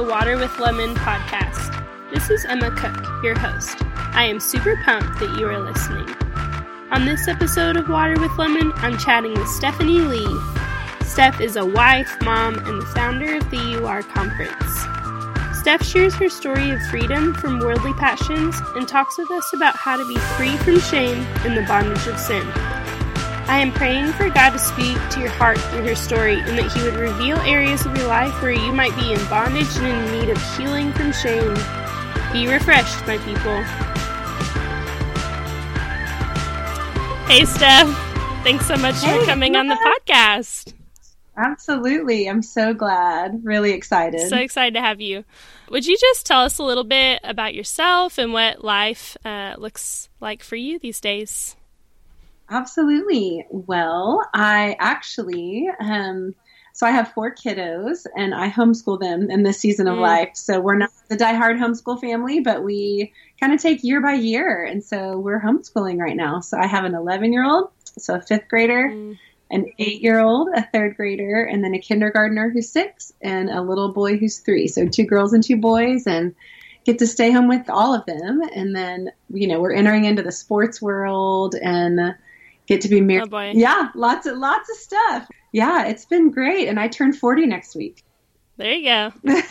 the Water with Lemon podcast. This is Emma Cook, your host. I am super pumped that you are listening. On this episode of Water with Lemon, I'm chatting with Stephanie Lee. Steph is a wife, mom, and the founder of the UR Conference. Steph shares her story of freedom from worldly passions and talks with us about how to be free from shame and the bondage of sin. I am praying for God to speak to your heart through her story and that He would reveal areas of your life where you might be in bondage and in need of healing from shame. Be refreshed, my people. Hey, Steph. Thanks so much Hey, for coming on the podcast. Absolutely. I'm so glad. Really excited. So excited to have you. Would you just tell us a little bit about yourself and what life uh, looks like for you these days? Absolutely. Well, I actually, um, so I have four kiddos and I homeschool them in this season of Mm. life. So we're not the diehard homeschool family, but we kind of take year by year. And so we're homeschooling right now. So I have an 11 year old, so a fifth grader, Mm. an eight year old, a third grader, and then a kindergartner who's six, and a little boy who's three. So two girls and two boys, and get to stay home with all of them. And then, you know, we're entering into the sports world and get to be married. Oh. Yeah, lots of lots of stuff. Yeah, it's been great, and I turn forty next week. There you go.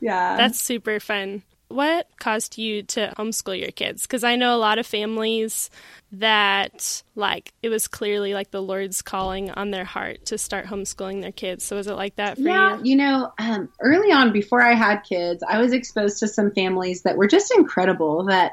yeah, That's super fun. What caused you to homeschool your kids? Because I know a lot of families that, like, it was clearly like the Lord's calling on their heart to start homeschooling their kids. So was it like that for yeah. you? You know, um, early on, before I had kids, I was exposed to some families that were just incredible. That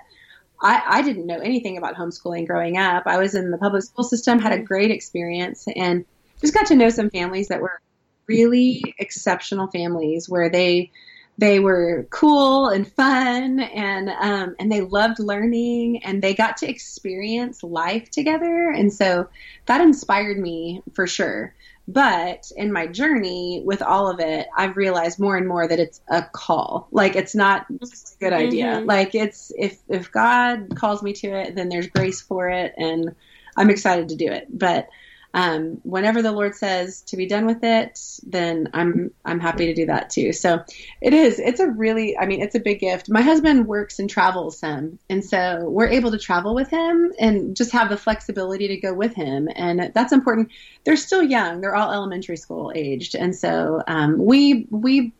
I, I didn't know anything about homeschooling growing up. I was in the public school system, had a great experience, and just got to know some families that were really exceptional families where they they were cool and fun and um, and they loved learning and they got to experience life together and so that inspired me for sure but in my journey with all of it i've realized more and more that it's a call. Like it's not just a good idea. Mhm. like it's if if god calls me to it then there's grace for it and i'm excited to do it. But um, whenever the Lord says to be done with it, then I'm I'm happy to do that too. So it is. It's a really. I mean, it's a big gift. My husband works and travels some, and so we're able to travel with him and just have the flexibility to go with him, and that's important. They're still young. They're all elementary school aged, and so um, we we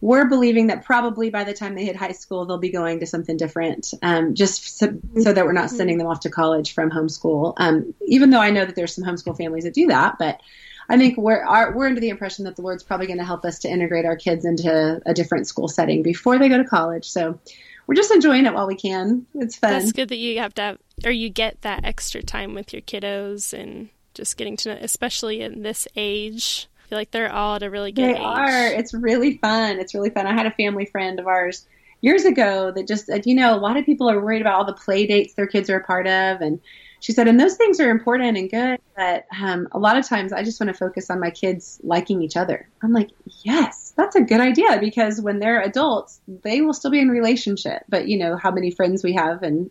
we're believing that probably by the time they hit high school, they'll be going to something different, um, just so, so that we're not sending them off to college from homeschool. Um, even though I know that there's some homeschool families that do that, but I think we're our, we're under the impression that the Lord's probably going to help us to integrate our kids into a different school setting before they go to college. So we're just enjoying it while we can. It's fun. That's good that you have to have, or you get that extra time with your kiddos and just getting to know, especially in this age. Feel like they're all at a really good They age. are. It's really fun. It's really fun. I had a family friend of ours years ago that just said, you know, a lot of people are worried about all the play dates their kids are a part of. And she said, and those things are important and good, but um, a lot of times I just want to focus on my kids liking each other. I'm like, yes, that's a good idea because when they're adults, they will still be in relationship. But, you know, how many friends we have in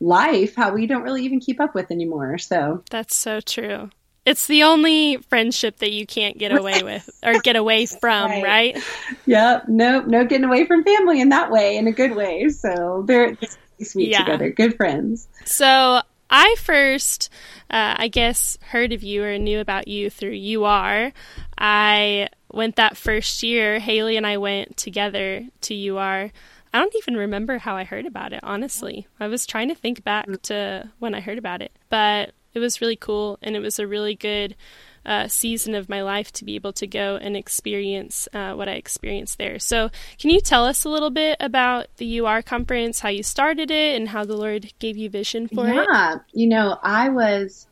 life, how we don't really even keep up with anymore. So, That's so true. It's the only friendship that you can't get away with or get away from, Right. right? Yep. Nope. No getting away from family in that way, in a good way. So they're sweet Yeah. together. Good friends. So I first, uh, I guess, heard of you or knew about you through UR. I went that first year. Haley and I went together to UR. I don't even remember how I heard about it, honestly. I was trying to think back to when I heard about it, but it was really cool and it was a really good uh, season of my life to be able to go and experience uh, what I experienced there. So, can you tell us a little bit about the UR conference, how you started it, and how the Lord gave you vision for it? yeah. You know, I was,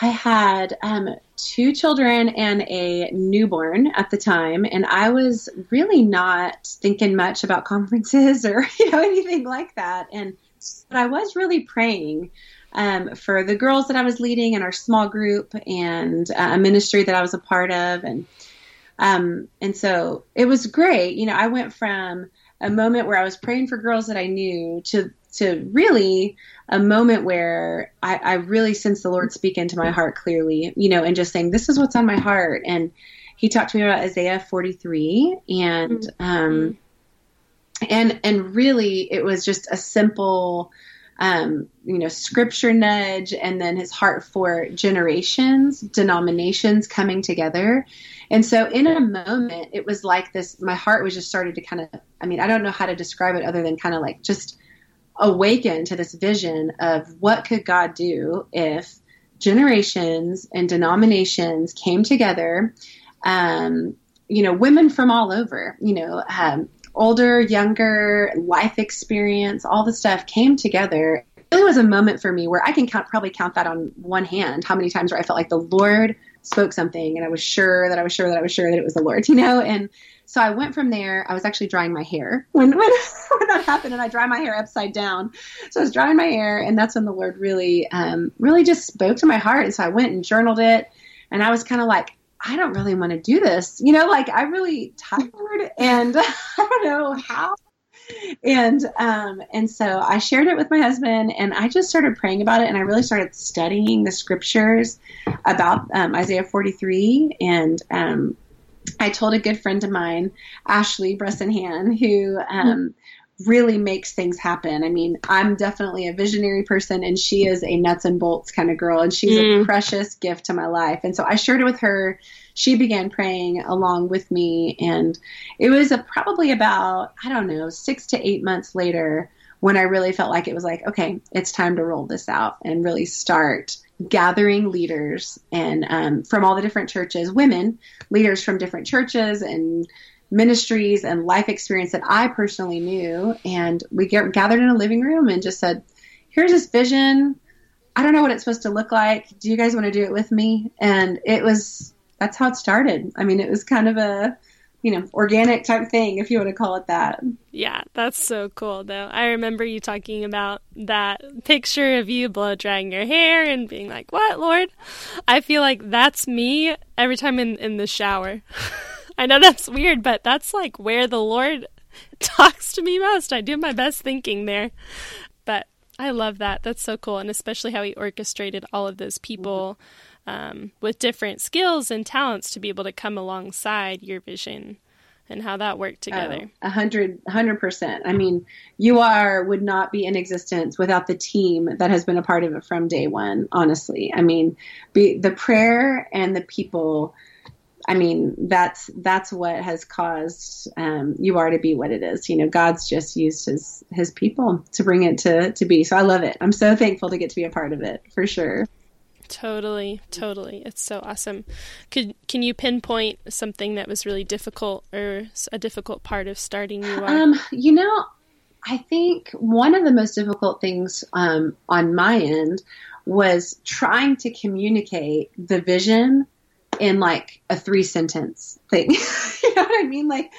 I had um, two children and a newborn at the time, and I was really not thinking much about conferences or you know anything like that. And but I was really praying um, for the girls that I was leading in our small group and uh, a ministry that I was a part of, and um, and so it was great. You know, I went from a moment where I was praying for girls that I knew to to really a moment where I, I really sensed the Lord speak into my heart clearly, you know, and just saying, This is what's on my heart and he talked to me about Isaiah 43 and mm-hmm. um and and really it was just a simple um, you know, scripture nudge, and then his heart for generations, denominations coming together. And so, in a moment, it was like this. My heart was just started to kind of. I mean, I don't know how to describe it other than kind of like just awaken to this vision of what could God do if generations and denominations came together. Um, you know, women from all over. You know, um, older, younger, life experience, all the stuff came together. It really was a moment for me where I can count, probably count that on one hand how many times where I felt like the Lord spoke something and I was sure that I was sure that I was sure that it was the Lord, you know? And so I went from there. I was actually drying my hair when, when, when that happened and I dry my hair upside down. So I was drying my hair and that's when the Lord really, um, really just spoke to my heart. And so I went and journaled it and I was kind of like, I don't really want to do this. You know, like I'm really tired and I don't know how. And um, and so I shared it with my husband, and I just started praying about it, and I really started studying the scriptures about um, Isaiah 43, and um, I told a good friend of mine, Ashley Bressenhan, who um, really makes things happen. I mean, I'm definitely a visionary person and she is a nuts and bolts kind of girl and she's mm. a precious gift to my life. And so I shared it with her. She began praying along with me and it was a, probably about, I don't know, 6 to 8 months later when I really felt like it was like, okay, it's time to roll this out and really start gathering leaders and um, from all the different churches, women leaders from different churches and ministries and life experience that I personally knew. And we get, gathered in a living room and just said, here's this vision. I don't know what it's supposed to look like. Do you guys want to do it with me? And it was, that's how it started. I mean, it was kind of a, you know, organic type thing, if you want to call it that. Yeah, that's so cool, though. I remember you talking about that picture of you blow drying your hair and being like, What, Lord? I feel like that's me every time in, in the shower. I know that's weird, but that's like where the Lord talks to me most. I do my best thinking there. But I love that. That's so cool. And especially how he orchestrated all of those people um, with different skills and talents to be able to come alongside your vision and how that worked together. A hundred, hundred percent. I mean, UR would not be in existence without the team that has been a part of it from day one. Honestly, I mean, be, the prayer and the people I mean, that's that's what has caused um, UR to be what it is. You know, God's just used his his people to bring it to to be. So I love it. I'm so thankful to get to be a part of it for sure. Totally, totally. It's so awesome. Could can you pinpoint something that was really difficult or a difficult part of starting UR? Um, you know, I think one of the most difficult things um, on my end was trying to communicate the vision in like a three sentence thing. you know what I mean? Like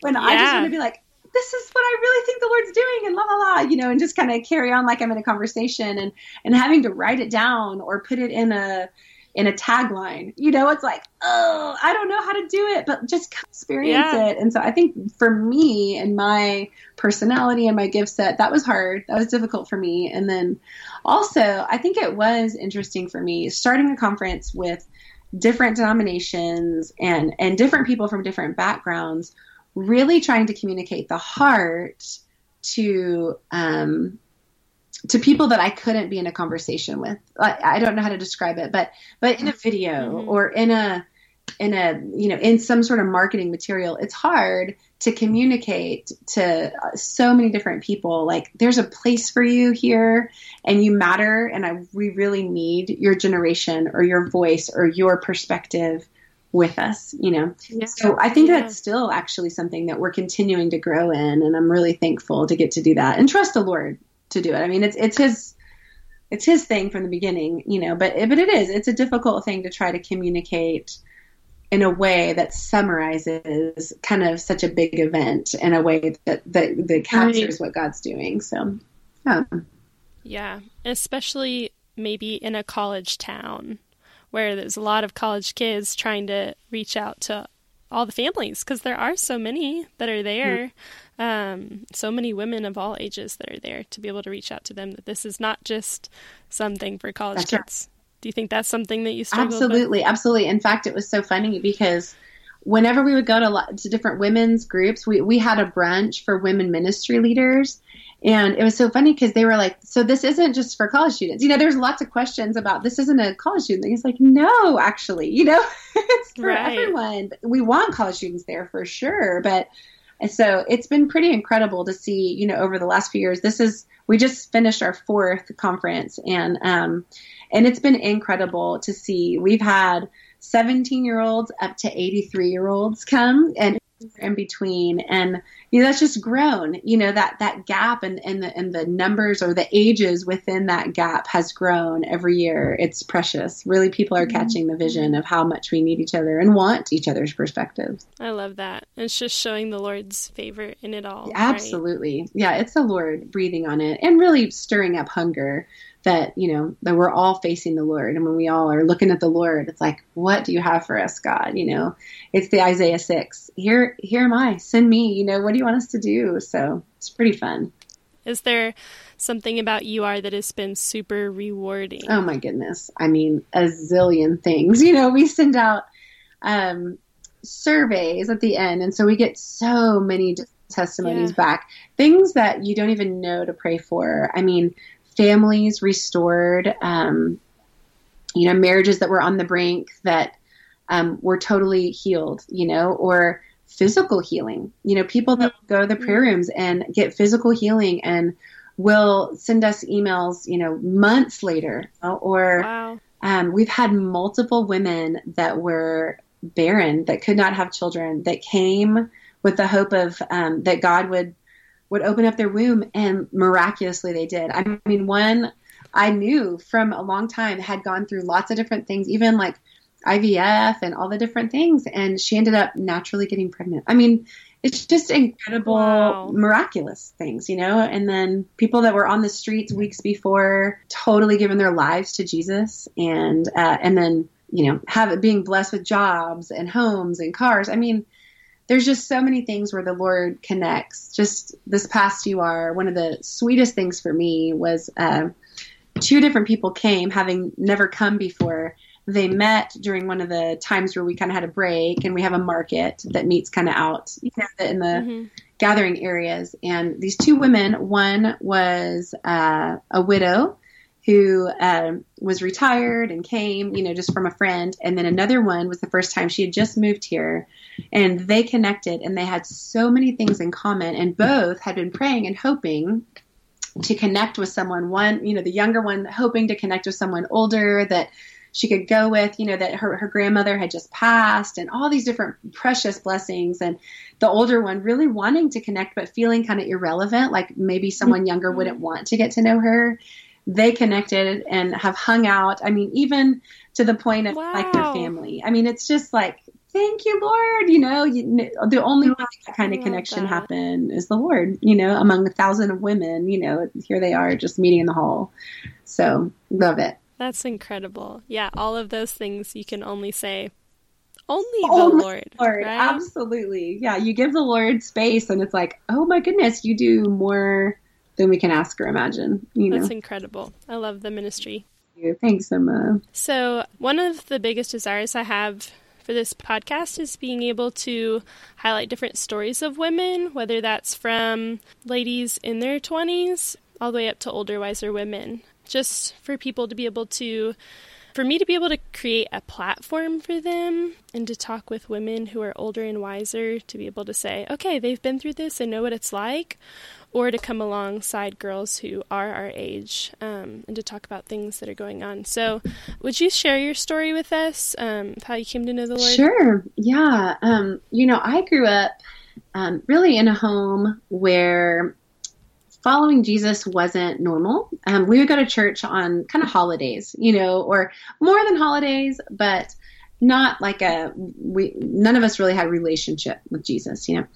when yeah. I just want to be like, this is what I really think the Lord's doing and la la la, you know, and just kind of carry on like I'm in a conversation and and having to write it down or put it in a in a tagline. You know, it's like, oh, I don't know how to do it, but just experience yeah. it. And so I think for me and my personality and my gift set, that was hard. That was difficult for me. And then also, I think it was interesting for me starting a conference with different denominations and and different people from different backgrounds really trying to communicate the heart to um, to people that I couldn't be in a conversation with. I, I, don't know how to describe it, but but in a video mm-hmm. or in a in a you know in some sort of marketing material, it's hard to communicate to uh, so many different people like there's a place for you here and you matter and I we really need your generation or your voice or your perspective with us, you know. Yeah. So I think yeah. that's still actually something that we're continuing to grow in and I'm really thankful to get to do that and trust the Lord to do it. I mean, it's it's his it's his thing from the beginning, you know, but but it is it's a difficult thing to try to communicate in a way that summarizes kind of such a big event in a way that that, that captures right. what God's doing. So, yeah. Yeah, especially maybe in a college town where there's a lot of college kids trying to reach out to all the families because there are so many that are there. Mm-hmm. Um, so many women of all ages that are there to be able to reach out to them that this is not just something for college That's kids. Right. Do you think that's something that you struggle absolutely, with? absolutely? In fact, it was so funny because whenever we would go to, to different women's groups, we, we had a brunch for women ministry leaders. And it was so funny because they were like, so this isn't just for college students. You know, there's lots of questions about this isn't a college student thing. It's like, no, actually, you know, it's for right. everyone. We want college students there for sure. But so it's been pretty incredible to see, you know, over the last few years. This is, we just finished our fourth conference and, um, and it's been incredible to see. We've had 17 year olds up to 83 year olds come and in between. And you know that's just grown. You know that that gap and and the, and the numbers or the ages within that gap has grown every year. It's precious. Really people are mm-hmm. catching the vision of how much we need each other and want each other's perspectives. I love that. It's just showing the lord's favor in it all absolutely. Right? yeah it's the lord breathing on it and really stirring up hunger that you know that we're all facing the lord. And when we all are looking at the lord it's like what do you have for us god? You know it's the isaiah 6 here here am i. Send me. You know what do you want us to do? So it's pretty fun. Is there something about ur that has been super rewarding? Oh my goodness. I mean a zillion things. You know we send out um, surveys at the end and so we get so many testimonies yeah. back. Things that you don't even know to pray for. I mean families restored, um, you know, marriages that were on the brink that um, were totally healed, you know, or physical healing. You know, people that go to the prayer mm-hmm. rooms and get physical healing and will send us emails, you know, months later. Or wow. um, we've had multiple women that were barren, that could not have children, that came with the hope of um, that God would would open up their womb and miraculously they did. I mean, one I knew from a long time had gone through lots of different things, even like IVF and all the different things, and she ended up naturally getting pregnant. I mean, it's just incredible, wow. miraculous things, you know. And then people that were on the streets weeks before, totally giving their lives to Jesus, and uh, and then you know, have it being blessed with jobs and homes and cars. I mean, there's just so many things where the Lord connects. Just this past UR, one of the sweetest things for me was uh, two different people came, having never come before. They met during one of the times where we kind of had a break, and we have a market that meets kind of out you know, in the mm-hmm. gathering areas. And these two women, one was uh, a widow who um, was retired and came, you know, just from a friend. And then another one was the first time she had just moved here and they connected and they had so many things in common. And both had been praying and hoping to connect with someone. One, you know, the younger one hoping to connect with someone older that she could go with, you know, that her, her grandmother had just passed and all these different precious blessings. And the older one really wanting to connect, but feeling kind of irrelevant, like maybe someone mm-hmm. younger wouldn't want to get to know her they connected and have hung out. I mean, even to the point of wow. like their family. I mean, it's just like, thank you, Lord. You know, you, the only way that kind of connection happen is the Lord. You know, among a thousand of women. You know, here they are just meeting in the hall. So love it. That's incredible. Yeah, all of those things you can only say only the only Lord. Lord. Right? Absolutely. Yeah, you give the Lord space and it's like, oh my goodness, you do more than we can ask or imagine. You That's know? incredible. I love the ministry. Thanks, Emma. So, one of the biggest desires I have for this podcast is being able to highlight different stories of women, whether that's from ladies in their 20s all the way up to older, wiser women, just for people to be able to for me to be able to create a platform for them and to talk with women who are older and wiser to be able to say, okay, they've been through this and know what it's like, or to come alongside girls who are our age um, and to talk about things that are going on. So, would you share your story with us, um, how you came to know the Lord? Sure. Yeah. Um, you know, I grew up um, really in a home where following Jesus wasn't normal. Um, we would go to church on kind of holidays, you know, or more than holidays, but not like a we none of us really had a relationship with Jesus, you know.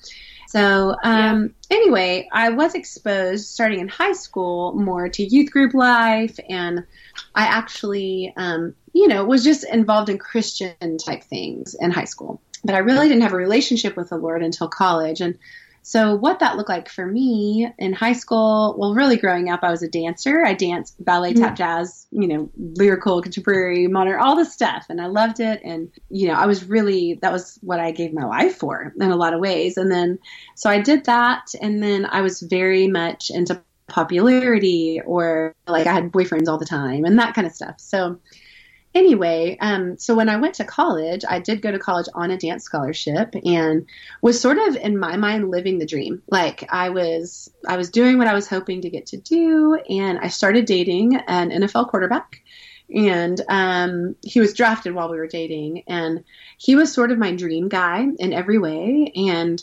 So, um, yeah. anyway, I was exposed starting in high school more to youth group life, and I actually, um, you know, was just involved in Christian type things in high school. But I really didn't have a relationship with the Lord until college. And So, what that looked like for me in high school, well, really growing up, I was a dancer. I danced ballet, tap, mm. jazz, you know, lyrical, contemporary, modern, all the stuff. And I loved it. And, you know, I was really, that was what I gave my life for in a lot of ways. And then, so I did that. And then I was very much into popularity or like I had boyfriends all the time and that kind of stuff. So, anyway, um, so when I went to college, I did go to college on a dance scholarship and was sort of in my mind living the dream. Like I was, I was doing what I was hoping to get to do, and I started dating an NFL quarterback. And um, he was drafted while we were dating, and he was sort of my dream guy in every way. And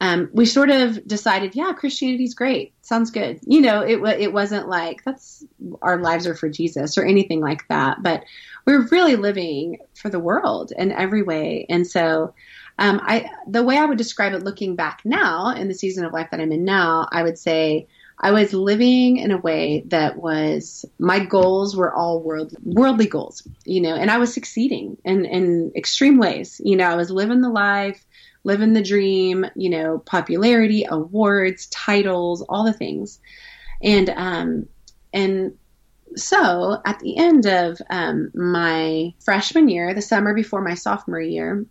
um, we sort of decided, yeah, Christianity's great. Sounds good. You know, it it wasn't like that's our lives are for Jesus or anything like that, but we're really living for the world in every way. And so, um, I the way I would describe it, looking back now in the season of life that I'm in now, I would say I was living in a way that was my goals were all world worldly goals, you know, and I was succeeding in in extreme ways. You know, I was living the life living the dream, you know, popularity, awards, titles, all the things. And um, and so at the end of um, my freshman year, the summer before my sophomore year,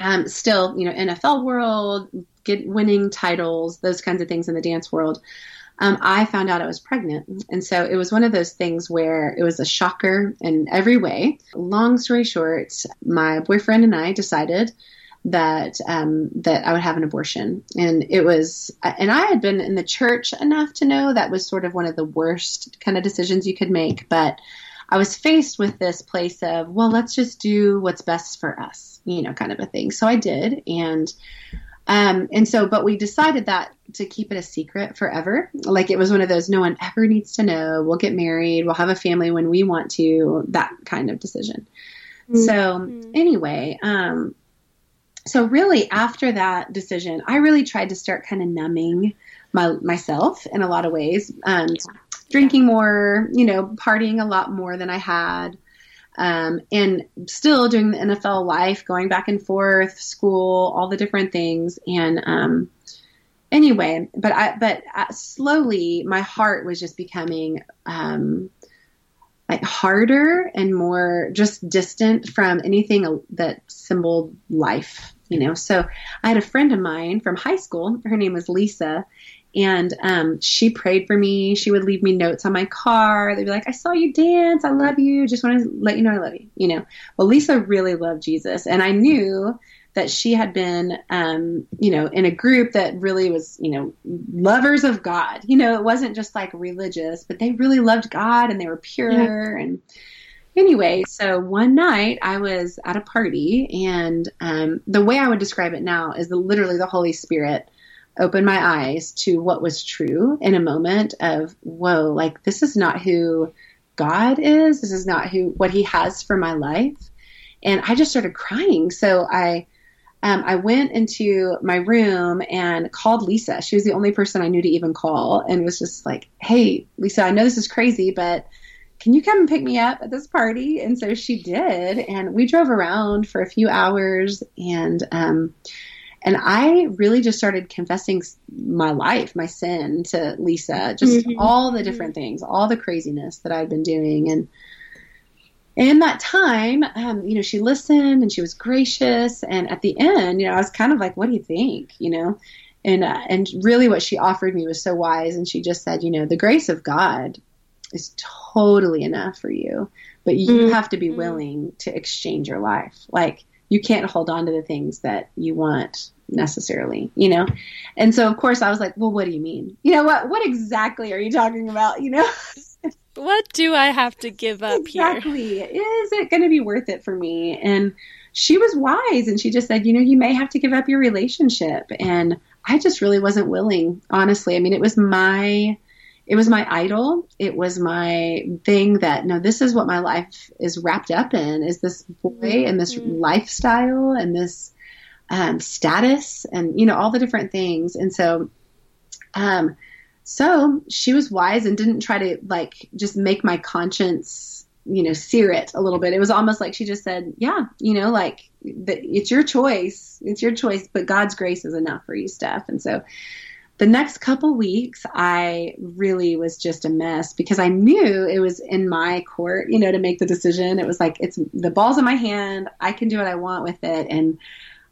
um, still, you know, NFL world, get winning titles, those kinds of things in the dance world. Um, I found out I was pregnant. And so it was one of those things where it was a shocker in every way. Long story short, my boyfriend and I decided that um, that I would have an abortion, and it was, and I had been in the church enough to know that was sort of one of the worst kind of decisions you could make, but I was faced with this place of, well, let's just do what's best for us, you know, kind of a thing. So I did, and um, and so, but we decided that to keep it a secret forever. Like it was one of those no one ever needs to know. We'll get married. We'll have a family when we want to. That kind of decision. Mm-hmm. So anyway, um, so really after that decision, I really tried to start kind of numbing my myself in a lot of ways. Um, drinking more, you know, partying a lot more than I had. Um, and still doing the NFL life, going back and forth, school, all the different things. And um, anyway, but I, but uh, slowly, my heart was just becoming um, like harder and more just distant from anything that symboled life you know? So i had a friend of mine from high school her name was lisa and um, she prayed for me. She would leave me notes on my car. They'd be like i saw you dance. I love you. Just want to let you know i love you you know? Well lisa really loved jesus and i knew that she had been um, you know in a group that really was you know lovers of god. You know it wasn't just like religious but they really loved god and they were pure yeah. and anyway, so one night I was at a party, and um, the way I would describe it now is the, literally the Holy Spirit opened my eyes to what was true in a moment of, whoa, like this is not who God is. This is not who what He has for my life. And I just started crying. So I. Um, I went into my room and called Lisa. She was the only person I knew to even call, and was just like, "Hey, Lisa, I know this is crazy, but can you come and pick me up at this party? And so she did. And we drove around for a few hours and, um, and I really just started confessing my life, my sin to Lisa, just mm-hmm. all the different things, all the craziness that I'd been doing. And in that time, um, you know, she listened and she was gracious. And at the end, you know, I was kind of like, what do you think? You know, and, uh, and really what she offered me was so wise. And she just said, you know, the grace of God is totally enough for you, but you mm-hmm. have to be willing to exchange your life. Like you can't hold on to the things that you want necessarily, you know? And so of course I was like, well, what do you mean? You know, what, what exactly are you talking about? You know? what do I have to give up exactly. here? Is it going to be worth it for me? And she was wise and she just said, you know, you may have to give up your relationship. And I just really wasn't willing, honestly. I mean, it was my it was my idol. It was my thing that no, this is what my life is wrapped up in is this boy and this mm-hmm. lifestyle and this um, status and you know all the different things. And so, um, so she was wise and didn't try to like just make my conscience you know, sear it a little bit. It was almost like she just said, yeah, you know, like it's your choice. It's your choice, but God's grace is enough for you, Steph. And so the next couple weeks, I really was just a mess because I knew it was in my court, you know, to make the decision. It was like, it's the ball's in my hand. I can do what I want with it. And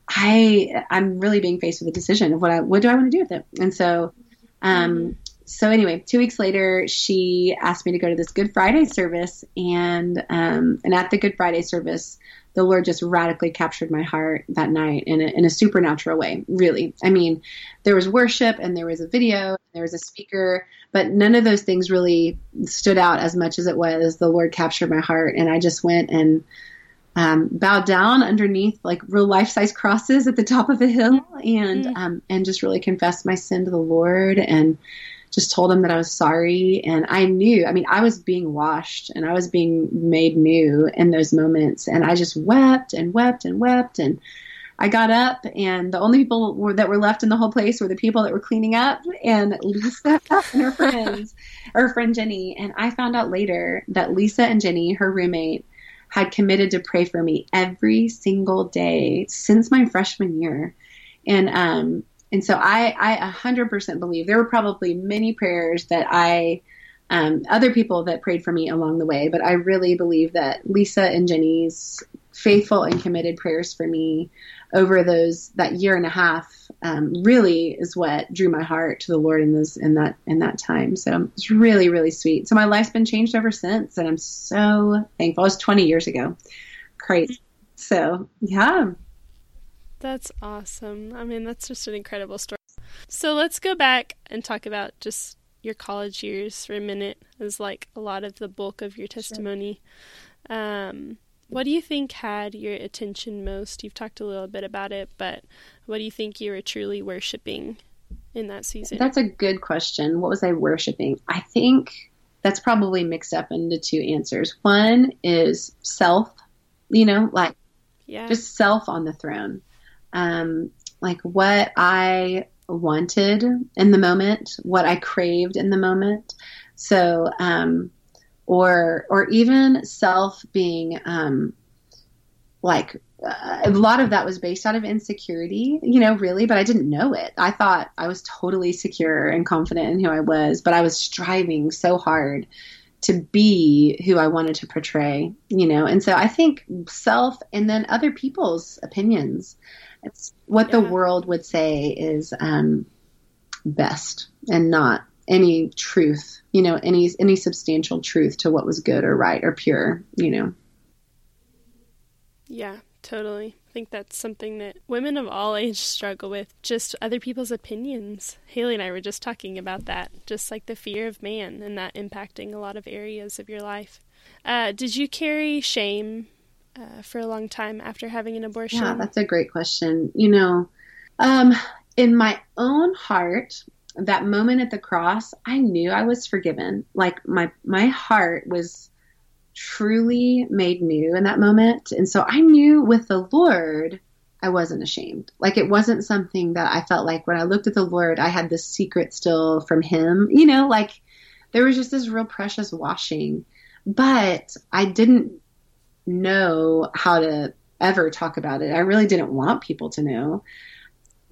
I, I'm really being faced with a decision of what I, what do I want to do with it? And so, um, so anyway, two weeks later, she asked me to go to this Good Friday service, and um, and at the Good Friday service, the Lord just radically captured my heart that night in a, in a supernatural way. Really, I mean, there was worship and there was a video, there was a speaker, but none of those things really stood out as much as it was the Lord captured my heart, and I just went and um, bowed down underneath like real life size crosses at the top of a hill, and mm-hmm. um, and just really confessed my sin to the Lord and just told him that I was sorry. And I knew, I mean, I was being washed and I was being made new in those moments. And I just wept and wept and wept. And I got up, and the only people were, that were left in the whole place were the people that were cleaning up and Lisa and her friends, her friend Jenny. And I found out later that Lisa and Jenny, her roommate, had committed to pray for me every single day since my freshman year. And um, and so I, I 100% believe there were probably many prayers that I, um, other people that prayed for me along the way, but I really believe that Lisa and Jenny's faithful and committed prayers for me over those that year and a half um, really is what drew my heart to the Lord in this in that in that time. So it's really really sweet. So my life's been changed ever since, and I'm so thankful. It was 20 years ago, crazy. So yeah. That's awesome. I mean, that's just an incredible story. So let's go back and talk about just your college years for a minute, as like a lot of the bulk of your testimony. Sure. Um, what do you think had your attention most? You've talked a little bit about it, but what do you think you were truly worshiping in that season? That's a good question. What was I worshiping? I think that's probably mixed up into two answers. One is self, you know, like yeah. just self on the throne um, like what I wanted in the moment, what I craved in the moment. So, um, or or even self being um, like uh, a lot of that was based out of insecurity, you know, really, but I didn't know it. I thought I was totally secure and confident in who I was, but I was striving so hard to be who I wanted to portray, you know. And so I think self and then other people's opinions. It's what yeah. the world would say is um, best and not any truth, you know, any any substantial truth to what was good or right or pure, you know. Yeah, totally. I think that's something that women of all ages struggle with, just other people's opinions. Haley and I were just talking about that, just like the fear of man and that impacting a lot of areas of your life. Uh, did you carry shame uh, for a long time after having an abortion? Yeah, that's a great question. You know, um, in my own heart, that moment at the cross, I knew I was forgiven. Like my my heart was truly made new in that moment, and so I knew with the Lord. I wasn't ashamed. Like it wasn't something that I felt like when I looked at the Lord, I had this secret still from Him. You know, like there was just this real precious washing. But I didn't know how to ever talk about it. I really didn't want people to know.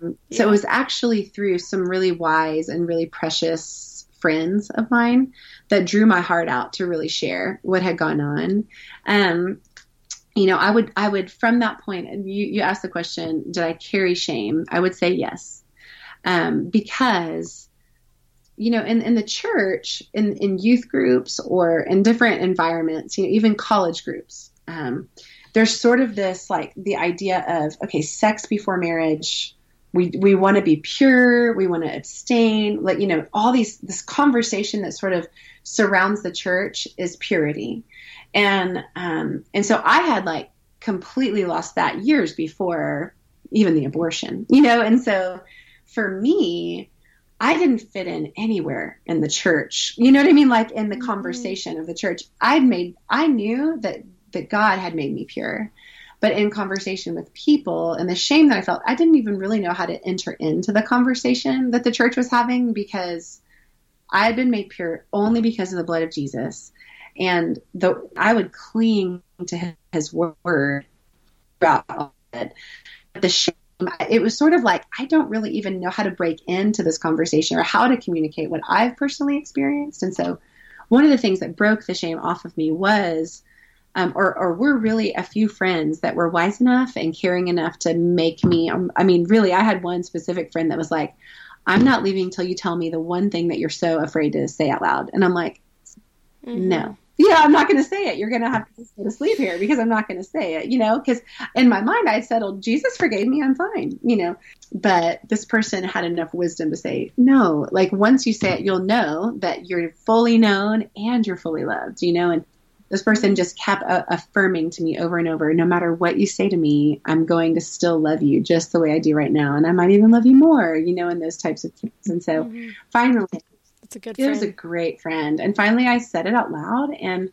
Yeah. So it was actually through some really wise and really precious friends of mine that drew my heart out to really share what had gone on. Um, you know, I would, I would, from that point, you, you asked the question, did I carry shame? I would say yes. Um, because, you know, in, in the church, in, in youth groups or in different environments, you know, even college groups, um, there's sort of this like the idea of okay, sex before marriage. We we want to be pure. We want to abstain. Like you know, all these this conversation that sort of surrounds the church is purity, and um, and so I had like completely lost that years before even the abortion. You know, and so for me, I didn't fit in anywhere in the church. You know what I mean? Like in the mm-hmm. conversation of the church, I'd made, I knew that that God had made me pure. But in conversation with people and the shame that I felt, I didn't even really know how to enter into the conversation that the church was having because I had been made pure only because of the blood of Jesus. And the I would cling to his word throughout all of it. The shame, it was sort of like I don't really even know how to break into this conversation or how to communicate what I've personally experienced. And so, one of the things that broke the shame off of me was um, or, or we're really a few friends that were wise enough and caring enough to make me. Um, I mean, really, I had one specific friend that was like, "I'm not leaving till you tell me the one thing that you're so afraid to say out loud." And I'm like, mm-hmm. "No, yeah, I'm not going to say it. You're going to have to go to sleep here because I'm not going to say it, you know, because in my mind I settled, Jesus forgave me, I'm fine, you know. But this person had enough wisdom to say, no, like once you say it, you'll know that you're fully known and you're fully loved, you know. And this person just kept uh, affirming to me over and over no matter what you say to me i'm going to still love you just the way i do right now and i might even love you more you know in those types of things. And so mm-hmm. finally it's a good it was a great friend. And finally i said it out loud and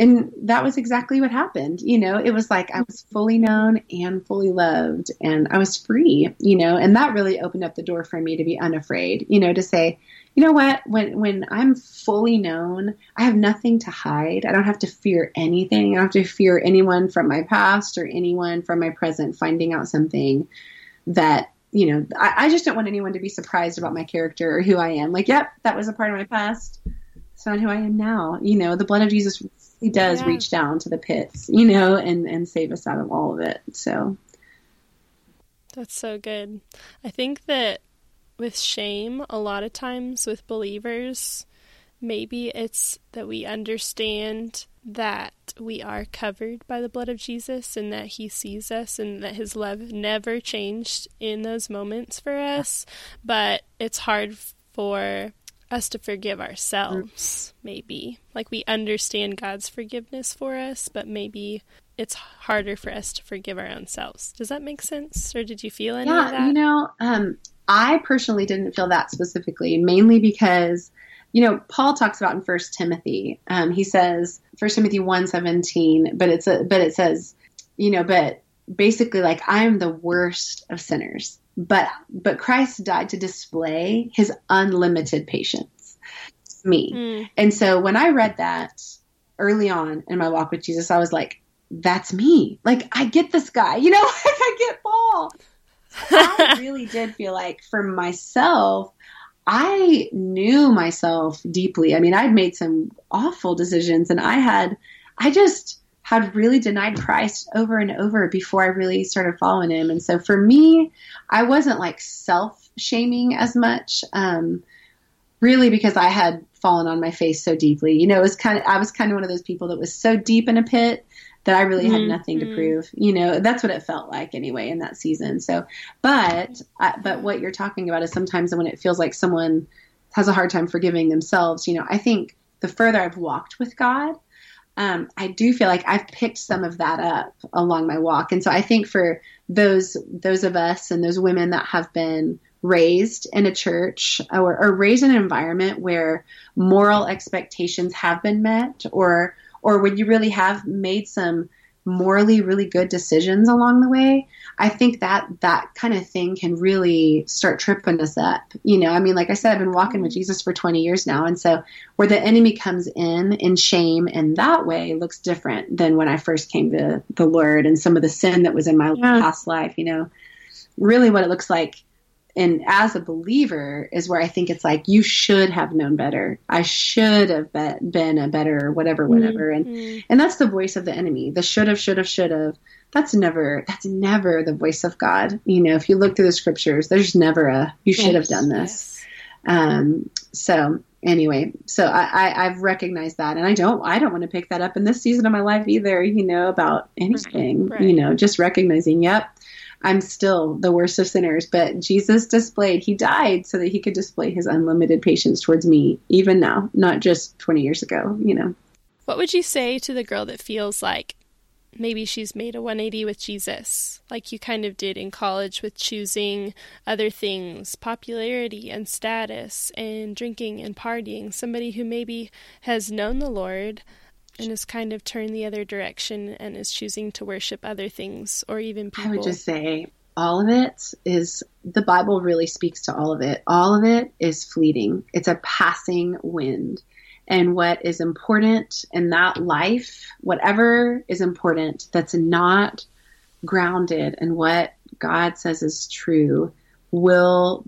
and that was exactly what happened you know it was like i was fully known and fully loved and i was free you know and that really opened up the door for me to be unafraid you know to say you know what? When when I'm fully known, I have nothing to hide. I don't have to fear anything. I don't have to fear anyone from my past or anyone from my present finding out something that you know. I, I just don't want anyone to be surprised about my character or who I am. Like, yep, that was a part of my past. It's not who I am now. You know, the blood of Jesus really does yeah. reach down to the pits, you know, and and save us out of all of it. So that's so good. I think that with shame, a lot of times with believers, maybe it's that we understand that we are covered by the blood of Jesus and that he sees us and that his love never changed in those moments for us, but it's hard for us to forgive ourselves, maybe. Like we understand God's forgiveness for us, but maybe it's harder for us to forgive our own selves. Does that make sense? Or did you feel any yeah, of that? You know, um, I personally didn't feel that specifically, mainly because, you know, Paul talks about in First Timothy. Um, he says First Timothy one seventeen, but it's a but it says, you know, but basically like I am the worst of sinners, but but Christ died to display His unlimited patience. Me, mm. and so when I read that early on in my walk with Jesus, I was like, that's me. Like I get this guy, you know, like I get Paul. I really did feel like for myself, I knew myself deeply. I mean, I'd made some awful decisions and I had, I just had really denied Christ over and over before I really started following him. And so for me, I wasn't like self shaming as much, um, really because I had fallen on my face so deeply. You know, it was kind of, I was kind of one of those people that was so deep in a pit that I really had mm-hmm. nothing to prove. You know, that's what it felt like anyway in that season. So, but I, but what you're talking about is sometimes when it feels like someone has a hard time forgiving themselves. You know, I think the further I've walked with God, um, I do feel like I've picked some of that up along my walk, and so I think for those those of us and those women that have been raised in a church or, or raised in an environment where moral expectations have been met or or when you really have made some morally really good decisions along the way i think that that kind of thing can really start tripping us up you know? I mean like i said i've been walking with mm-hmm. jesus for 20 years now and so where the enemy comes in in shame in that way looks different than when i first came to the lord and some of the sin that was in my yeah. past life you know? Really what it looks like and as a believer is where I think it's like you should have known better. I should have been a better whatever whatever and mm-hmm. and that's the voice of the enemy. The should have should have should have. That's never that's never the voice of God. You know, if you look through the scriptures, there's never a you should yes, have done this. Yes. Um so anyway, so I, I have recognized that, and I don't I don't want to pick that up in this season of my life either. You know about anything. Right, right. You know, just recognizing, yep, I'm still the worst of sinners, but Jesus displayed, he died so that he could display his unlimited patience towards me, even now, not just 20 years ago, you know. What would you say to the girl that feels like maybe she's made a 180 with Jesus, like you kind of did in college with choosing other things, popularity and status, and drinking and partying? Somebody who maybe has known the Lord and has kind of turned the other direction and is choosing to worship other things or even people. I would just say all of it is the Bible really speaks to all of it. All of it is fleeting. It's a passing wind. and what is important in that life, whatever is important that's not grounded in what God says is true, will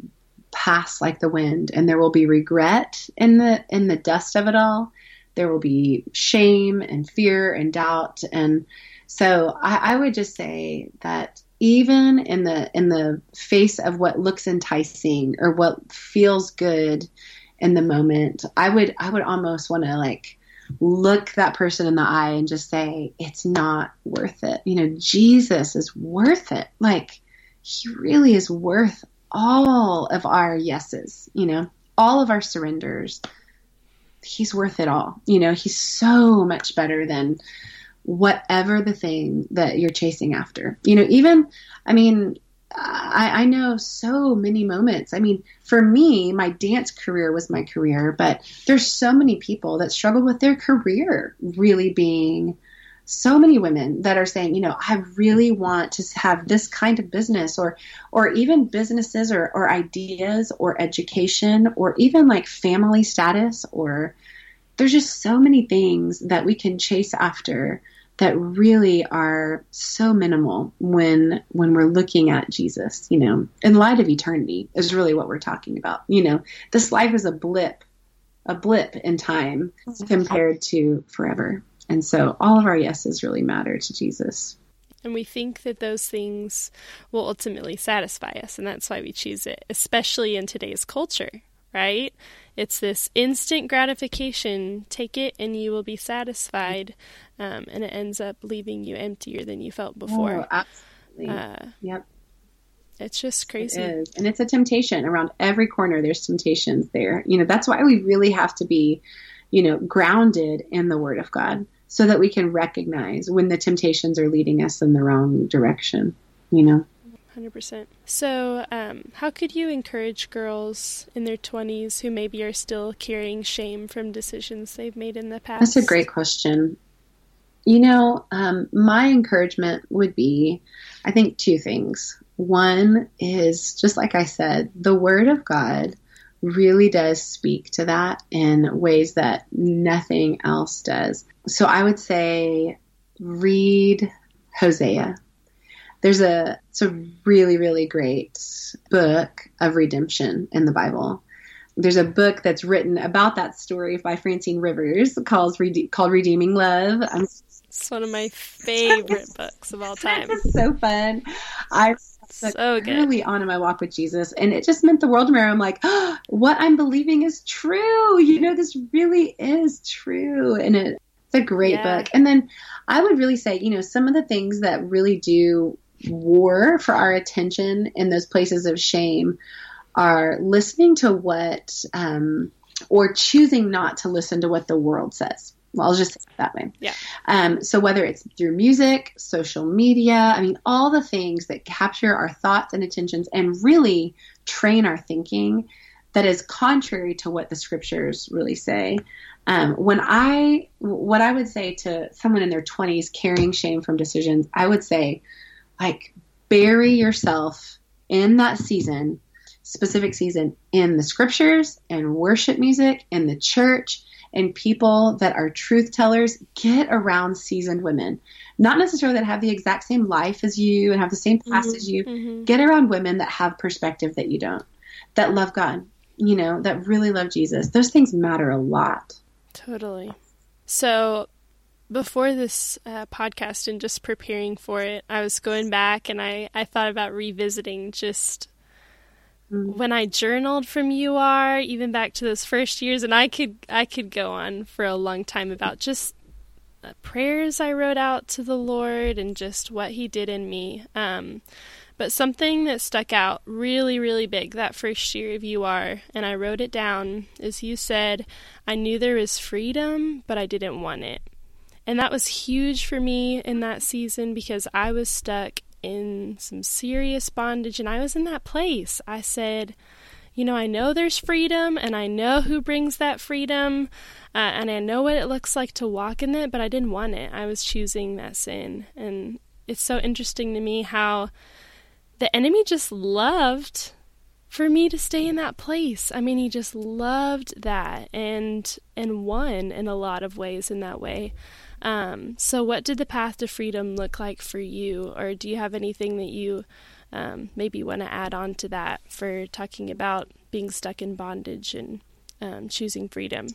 pass like the wind and there will be regret in the in the dust of it all there will be shame and fear and doubt. And so I, I would just say that even in the in the face of what looks enticing or what feels good in the moment i would i would almost want to like look that person in the eye and just say it's not worth it. You know jesus is worth it. Like he really is worth all of our yeses you know all of our surrenders he's worth it all you know he's so much better than whatever the thing that you're chasing after. You know, even, I mean, I, I, know so many moments. I mean, for me, my dance career was my career, but there's so many people that struggle with their career really being so many women that are saying, you know, I really want to have this kind of business or or even businesses or, or ideas or education or even like family status or there's just so many things that we can chase after that really are so minimal when when we're looking at Jesus, you know, in light of eternity is really what we're talking about. You know, this life is a blip, a blip in time mm-hmm. compared to forever. And so all of our yeses really matter to Jesus. And we think that those things will ultimately satisfy us, and that's why we choose it, especially in today's culture, right? It's this instant gratification. Take it and you will be satisfied. Um, and it ends up leaving you emptier than you felt before. Oh, absolutely. Uh, yep. It's just crazy. It. And it's a temptation around every corner. There's temptations there. You know, that's why we really have to be, you know, grounded in the Word of God so that we can recognize when the temptations are leading us in the wrong direction, you know? 100%. So, um, how could you encourage girls in their 20s who maybe are still carrying shame from decisions they've made in the past? That's a great question. You know, um, my encouragement would be I think two things. One is just like I said, the Word of God really does speak to that in ways that nothing else does. So I would say read Hosea there's a it's a really really great book of redemption in the Bible. There's a book that's written about that story by Francine Rivers called Rede- called Redeeming Love. I'm, it's one of my favorite books of all time. It's so fun. I so good. early on in my walk with Jesus, and it just meant the world to me. I'm like, oh, what I'm believing is true. You know, this really is true, and it, it's a great yeah. book. And then I would really say, you know, some of the things that really do war for our attention in those places of shame are listening to what um, or choosing not to listen to what the world says. Well, I'll just say it that way. Yeah. Um, so whether it's through music, social media, I mean, all the things that capture our thoughts and attentions and really train our thinking that is contrary to what the scriptures really say. Um, when I, what I would say to someone in their 20s carrying shame from decisions, I would say, like bury yourself in that season, specific season, in the scriptures and worship music in the church and people that are truth tellers. Get around seasoned women, not necessarily that have the exact same life as you and have the same past mm-hmm, as you. Mm-hmm. Get around women that have perspective that you don't, that love God, you know, that really love Jesus. Those things matter a lot. Totally. So before this uh, podcast and just preparing for it, I was going back and I, I thought about revisiting just mm. when I journaled from UR, even back to those first years, and I could I could go on for a long time about just prayers I wrote out to the Lord and just what He did in me. Um, but something that stuck out really, really big that first year of UR, and I wrote it down, is you said, I knew there was freedom, but I didn't want it. And that was huge for me in that season because I was stuck in some serious bondage and I was in that place. I said, you know, I know there's freedom and I know who brings that freedom uh, and I know what it looks like to walk in it, but I didn't want it. I was choosing that sin. And it's so interesting to me how the enemy just loved for me to stay in that place. I mean, he just loved that and and won in a lot of ways in that way. Um, so, what did the path to freedom look like for you, or do you have anything that you um, maybe want to add on to that for talking about being stuck in bondage and um, choosing freedom?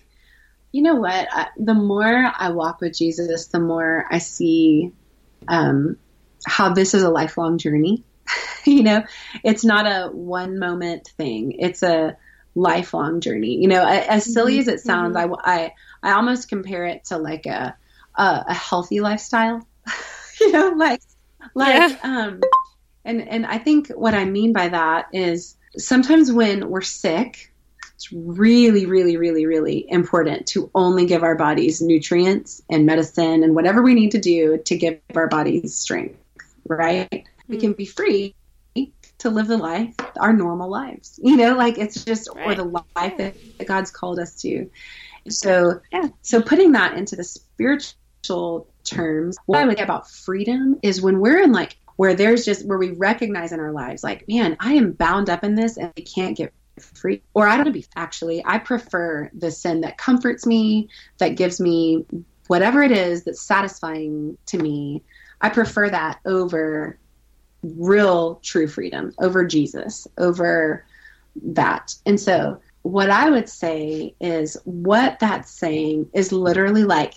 You know what? I, the more I walk with Jesus, the more I see um, how this is a lifelong journey you know, it's not a one moment thing. It's a lifelong journey. You know, as silly mm-hmm. as it sounds, mm-hmm. I, I, I almost compare it to like a, a, a healthy lifestyle, you know, like, like, yeah. um, and, and I think what I mean by that is sometimes when we're sick, it's really, really, really, really important to only give our bodies nutrients and medicine and whatever we need to do to give our bodies strength, right? Mm-hmm. We can be free to live the life, our normal lives. You know, like it's just right. or the life that, that God's called us to. So yeah, so putting that into the spiritual terms, what I would say about freedom is when we're in like where there's just where we recognize in our lives, like, man, I am bound up in this and I can't get free. Or I don't be actually, I prefer the sin that comforts me, that gives me whatever it is that's satisfying to me. I prefer that over real true freedom over Jesus, over that. And so, what I would say is what that's saying is literally like,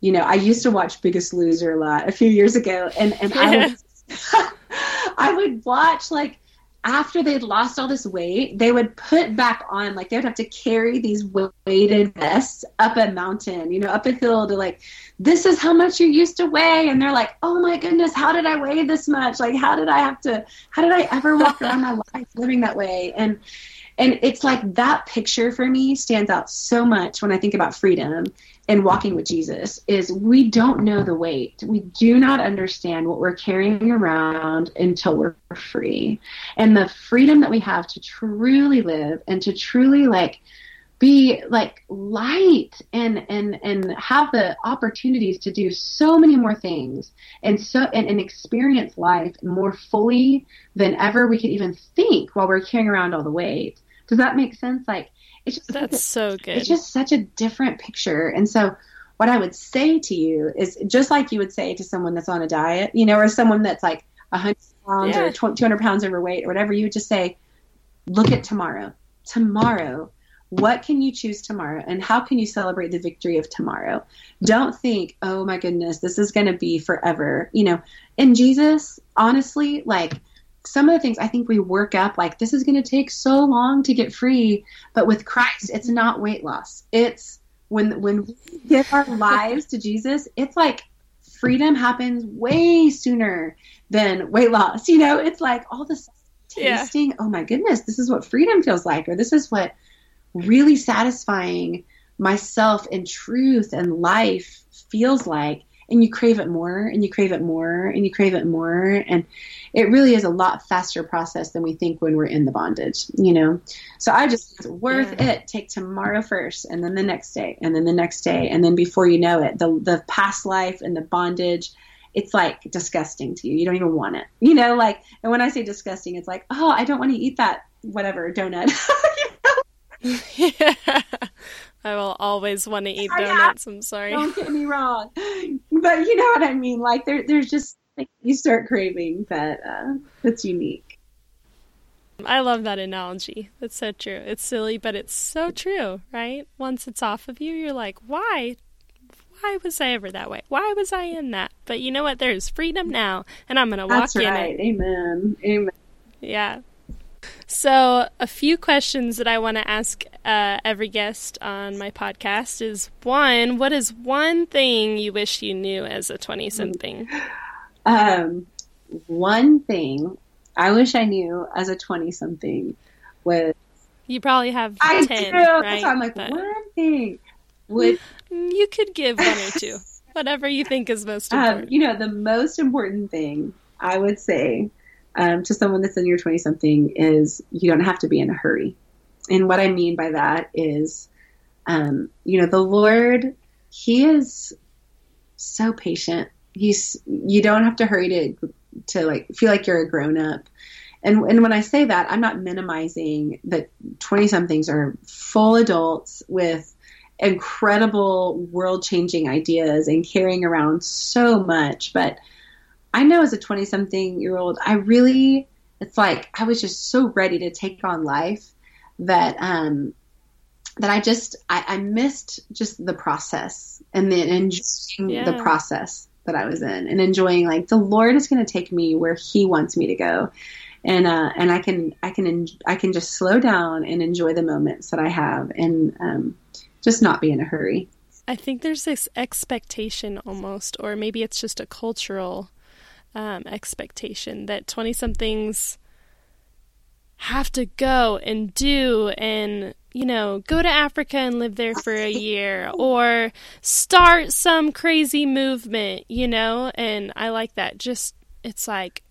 you know, I used to watch Biggest Loser a lot a few years ago, and and I would, I would watch like after they'd lost all this weight, they would put back on, like, they would have to carry these weighted vests up a mountain, you know, up a hill to, like, this is how much you used to weigh. And they're like, oh my goodness, how did I weigh this much? Like, how did I have to, how did I ever walk around my life living that way? And, and it's like that picture for me stands out so much when I think about freedom and walking with Jesus is we don't know the weight. We do not understand what we're carrying around until we're free. And the freedom that we have to truly live and to truly like be like light and and and have the opportunities to do so many more things and so and, and experience life more fully than ever we could even think while we're carrying around all the weight. Does that make sense? Like it's just that's a, so good. It's just such a different picture. And so what I would say to you is just like you would say to someone that's on a diet, you know, or someone that's like 100 pounds yeah. or 200 pounds overweight or whatever, you would just say, look at tomorrow. Tomorrow, what can you choose tomorrow and how can you celebrate the victory of tomorrow? Don't think, oh my goodness, this is going to be forever. You know, in Jesus, honestly, like some of the things I think we work up like this is going to take so long to get free, but with Christ, it's not weight loss. It's when when we give our lives to Jesus, it's like freedom happens way sooner than weight loss. You know, it's like all this tasting. Yeah. Oh my goodness, this is what freedom feels like, or this is what really satisfying myself in truth and life feels like and you crave it more and you crave it more and you crave it more. And it really is a lot faster process than we think when we're in the bondage you know? So i just it's worth yeah. it. Take tomorrow first and then the next day and then the next day and then before you know it the the past life and the bondage it's like disgusting to you. You don't even want it. You know like and when i say disgusting it's like oh i don't want to eat that whatever donut. Yeah. I will always want to eat donuts. I'm sorry. Don't get me wrong, but you know what I mean. Like there, there's just like, you start craving that uh, that's unique. I love that analogy. That's so true. It's silly, but it's so true, right? Once it's off of you, you're like, why? Why was I ever that way? Why was I in that? But you know what? There's freedom now, and I'm going to walk right. in it. Amen. Amen. Yeah. So, a few questions that I want to ask uh, every guest on my podcast is one, what is one thing you wish you knew as a 20 something? Um, one thing I wish I knew as a 20 something was. You probably have I 10, do. Right? Why I'm like, but... one thing would. You could give one or two, whatever you think is most um, important. Um, you know, the most important thing I would say um, to someone that's in your 20 something is you don't have to be in a hurry. And what I mean by that is, um, you know, the Lord, He is so patient. He's, you don't have to hurry to, to like feel like you're a grown up. and and when I say that, I'm not minimizing that 20 somethings are full adults with incredible world changing ideas and carrying around so much. But I know as a 20 something year old, I really, it's like I was just so ready to take on life that, um, that I just, I, I missed just the process and then enjoying yeah. the process that I was in and enjoying like the Lord is going to take me where he wants me to go. And, uh, and I can, I can, I can just slow down and enjoy the moments that I have. And, um, just not be in a hurry. I think there's this expectation almost, or maybe it's just a cultural um, expectation that 20 somethings have to go and do and, you know, go to Africa and live there for a year or start some crazy movement, you know? And I like that. Just, it's like,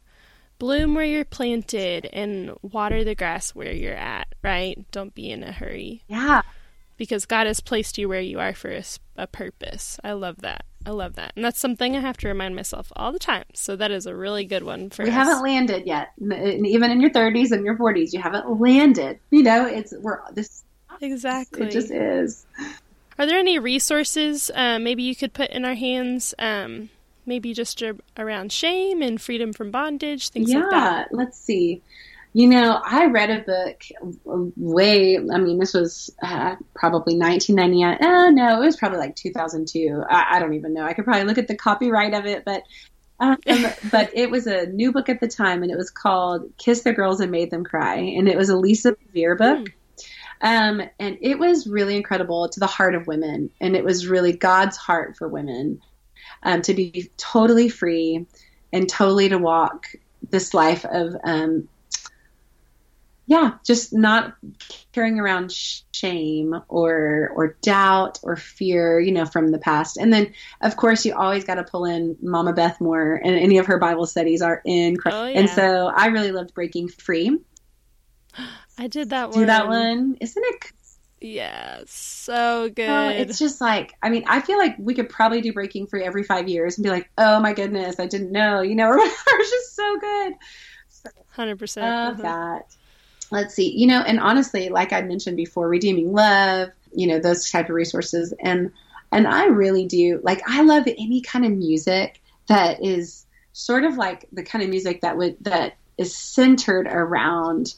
bloom where you're planted and water the grass where you're at, right? Don't be in a hurry. Yeah because God has placed you where you are for a, a, purpose. I love that. I love that. And that's something I have to remind myself all the time. So that is a really good one for We us. haven't landed yet. Even in your 30s and your 40s, you haven't landed. You know, it's we're this Exactly. It just is. Are there any resources uh, maybe you could put in our hands um, maybe just around shame and freedom from bondage, things yeah, like that? Yeah, let's see. You know, I read a book way, I mean, this was uh, probably 1999. Oh, no, it was probably like 2002. I, I, don't even know. I could probably look at the copyright of it, but. Um, but it was a new book at the time, and it was called "Kissed the Girls and Made Them Cry," and it was a Lisa Bevere book. Mm. Um, and it was really incredible to the heart of women, and it was really God's heart for women um, to be totally free and totally to walk this life of um, yeah, just not carrying around shame or or doubt or fear, you know, from the past. And then, of course, you always got to pull in Mama Beth Moore, and any of her Bible studies are incredible. Oh, yeah. And so, I really loved Breaking Free. I did that one. Do that one, isn't it? Yeah, so good. Oh, it's just like, I mean, I feel like we could probably do Breaking Free every five years and be like, oh my goodness, I didn't know, you know, it's just so good. Hundred percent. Love mm-hmm. that let's see, you know, and honestly, like I mentioned before, redeeming love, you know, those type of resources. And, and I really do like, I love any kind of music that is sort of like the kind of music that would, that is centered around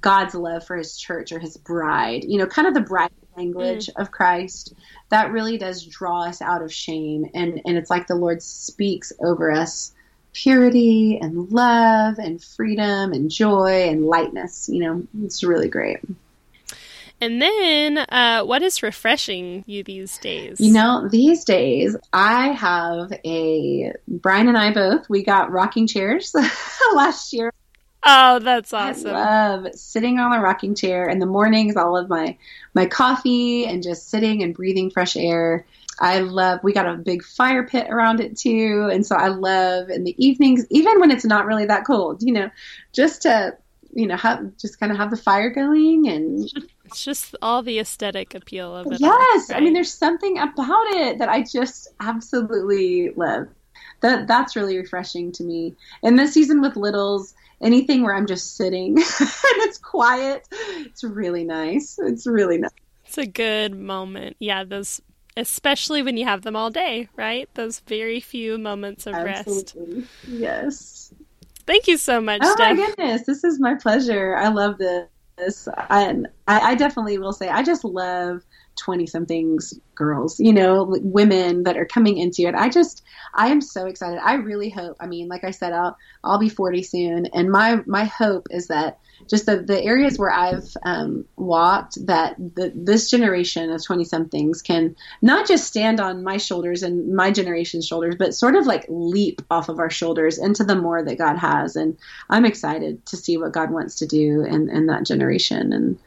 God's love for his church or his bride, you know, kind of the bride language mm. of Christ that really does draw us out of shame. And, and it's like the Lord speaks over us purity and love and freedom and joy and lightness. You know, it's really great. And then, uh, what is refreshing you these days? You know, these days I have a Brian and I both. We got rocking chairs last year. Oh, that's awesome! I love sitting on a rocking chair in the mornings. I'll have my my coffee and just sitting and breathing fresh air. I love, we got a big fire pit around it too. And so I love in the evenings, even when it's not really that cold, you know, just to, you know, have, just kind of have the fire going and. It's just all the aesthetic appeal of it. Yes. All, right? I mean, there's something about it that I just absolutely love. That, that's really refreshing to me. And this season with littles, anything where I'm just sitting and it's quiet, it's really nice. It's really nice. It's a good moment. Yeah, those especially when you have them all day, right? Those very few moments of Absolutely. rest. Yes. Thank you so much. Oh Steph. my goodness, this is my pleasure. I love this. And I, I definitely will say I just love 20 somethings girls, you know, women that are coming into it. I just, I am so excited. I really hope, I mean, like I said, I'll, I'll be 40 soon. And my, my hope is that just the, the areas where I've um, walked that the, this generation of 20 somethings can not just stand on my shoulders and my generation's shoulders, but sort of like leap off of our shoulders into the more that God has. And I'm excited to see what God wants to do in, in that generation. And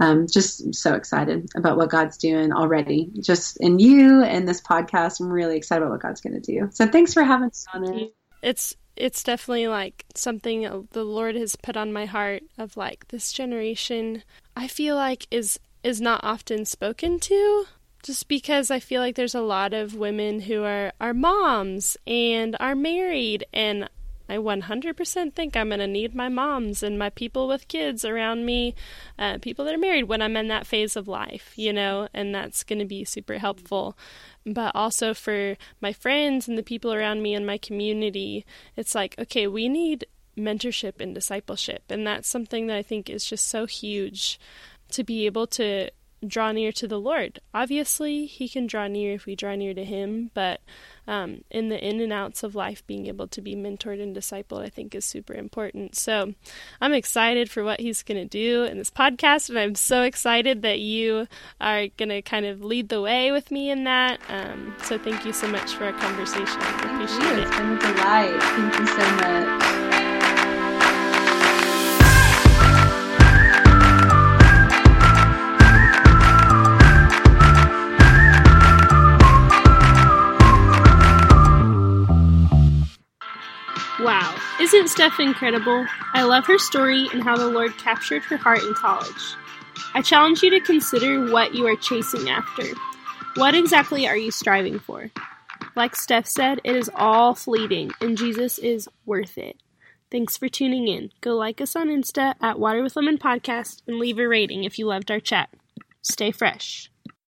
um, just so excited about what God's doing already, just in you and this podcast. I'm really excited about what God's going to do. So thanks for having us on it. It's it's definitely like something the Lord has put on my heart of like this generation. I feel like is is not often spoken to just because I feel like there's a lot of women who are are moms and are married and I 100% think I'm going to need my moms and my people with kids around me, uh, people that are married when I'm in that phase of life, you know, and that's going to be super helpful. But also for my friends and the people around me in my community, it's like, okay, we need mentorship and discipleship. And that's something that I think is just so huge to be able to draw near to the Lord. Obviously, He can draw near if we draw near to Him, but um, in the in and outs of life, being able to be mentored and discipled, I think is super important. So I'm excited for what He's going to do in this podcast, and I'm so excited that you are going to kind of lead the way with me in that. Um, so thank you so much for our conversation. I appreciate it. It's been a delight. Thank you so much. Wow, isn't Steph incredible? I love her story and how the Lord captured her heart in college. I challenge you to consider what you are chasing after. What exactly are you striving for? Like Steph said, it is all fleeting, and Jesus is worth it. Thanks for tuning in. Go like us on Insta at Water with Lemon Podcast and leave a rating if you loved our chat. Stay fresh.